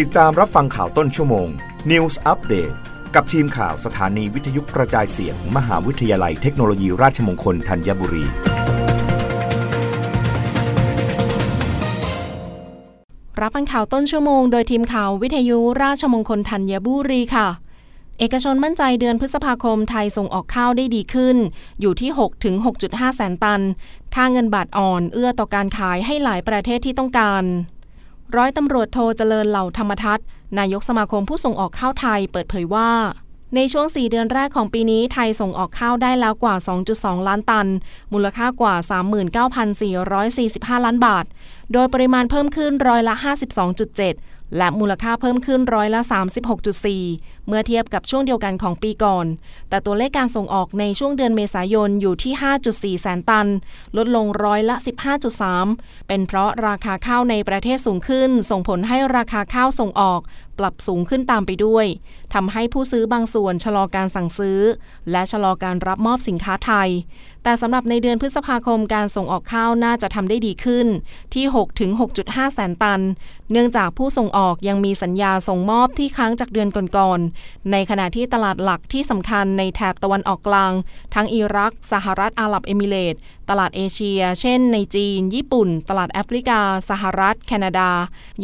ติดตามรับฟังข่าวต้นชั่วโมง News Update กับทีมข่าวสถานีวิทยุกระจายเสียงมมหาวิทยาลัยเทคโนโลยีราชมงคลธัญบุรี รับฟังข่าวต้นชั่วโมงโดยทีมข่าววิทยุราชมงคลธัญบุรีค่ะ เอกชนมั่นใจเดือนพฤษภาคมไทยส่งออกข้าวได้ดีขึ้น อยู่ที่ 6 ถึง 6.5 แสนตัน ค่าเงินบาทอ่อนเอื้อต่อการขายให้หลายประเทศที่ต้องการ ร้อยตำรวจโทเจริญเหล่าธรรมทัศน์นายกสมาคมผู้ส่งออกข้าวไทยเปิดเผยว่า ในช่วง 4 เดือนแรกของปีนี้ไทยส่งออกข้าวได้แล้วกว่า 2.2 ล้านตัน มูลค่ากว่า 39,445 ล้านบาท โดยปริมาณเพิ่มขึ้นร้อยละ 52.7 และมูลค่าเพิ่มขึ้นร้อยละ 36.4 เมื่อเทียบกับช่วงเดียวกันของปีก่อน แต่ตัวเลขการส่งออกในช่วงเดือนเมษายนอยู่ที่ 5.4 แสนตัน ลดลงร้อยละ 15.3 เป็นเพราะราคาข้าวในประเทศสูงขึ้น ส่งผลให้ราคาข้าวส่งออกปรับสูงขึ้นตามไปด้วยทำให้ผู้ซื้อบางส่วนชะลอการสั่งซื้อ และชะลอการรับมอบสินค้าไทย แต่สำหรับในเดือนพฤษภาคมการส่งออกข้าวน่าจะทำได้ดีขึ้นที่6-6.5 แสนตัน เนื่องจากผู้ส่งออกยังมีสัญญาส่งมอบที่ค้างจากเดือนก่อนๆ ในขณะที่ตลาดหลักที่สำคัญในแถบตะวันออกกลาง ทั้งอิรัก สหรัฐอาหรับเอมิเรตส์ตลาดเอเชีย เช่นในจีน ญี่ปุ่น ตลาดแอฟริกา สหรัฐ แคนาดา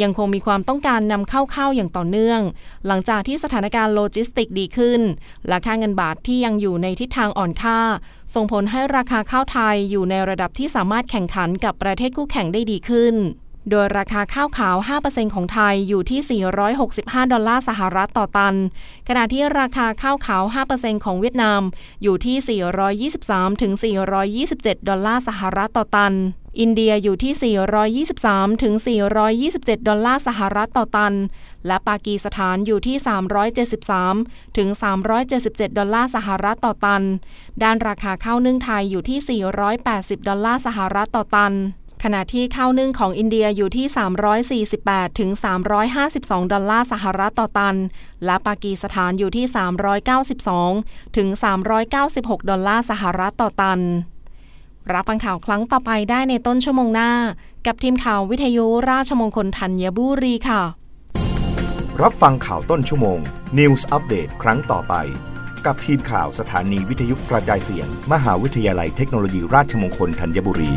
ยังคงมีความต้องการนำเข้าข้าวอย่างต่อเนื่อง หลังจากที่สถานการณ์โลจิสติกดีขึ้น และค่าเงินบาทที่ยังอยู่ในทิศทางอ่อนค่า ส่งผลให้ราคาข้าวไทยอยู่ในระดับที่สามารถแข่งขันกับประเทศคู่แข่งได้ดีขึ้น โดยราคาข้าวขาว 5%ของไทยอยู่ที่ 465 ดอลลาร์สหรัฐต่อตัน ขณะที่ราคาข้าวขาว 5%ของเวียดนามอยู่ที่ 423 ถึง 427 ดอลลาร์สหรัฐต่อตัน อินเดียอยู่ที่ 423 ถึง 427 ดอลลาร์สหรัฐต่อตัน และปากีสถานอยู่ที่ 373 ถึง 377 ดอลลาร์สหรัฐต่อตัน ด้านราคาข้าวนึ่งไทยอยู่ที่ 480 ดอลลาร์สหรัฐต่อตัน ขณะที่ข้าวนึ่งของอินเดียอยู่ที่ 348ถึง352 ดอลลาร์สหรัฐต่อตัน และปากีสถานอยู่ที่ 392ถึง396 ดอลลาร์สหรัฐต่อตัน รับฟังข่าวครั้งต่อไปได้ในต้นชั่วโมงหน้า กับทีมข่าววิทยุราชมงคลธัญบุรีค่ะ รับฟังข่าวต้นชั่วโมง News อัปเดตครั้งต่อไป กับทีมข่าวสถานีวิทยุกระจายเสียง มหาวิทยาลัยเทคโนโลยีราชมงคลธัญบุรี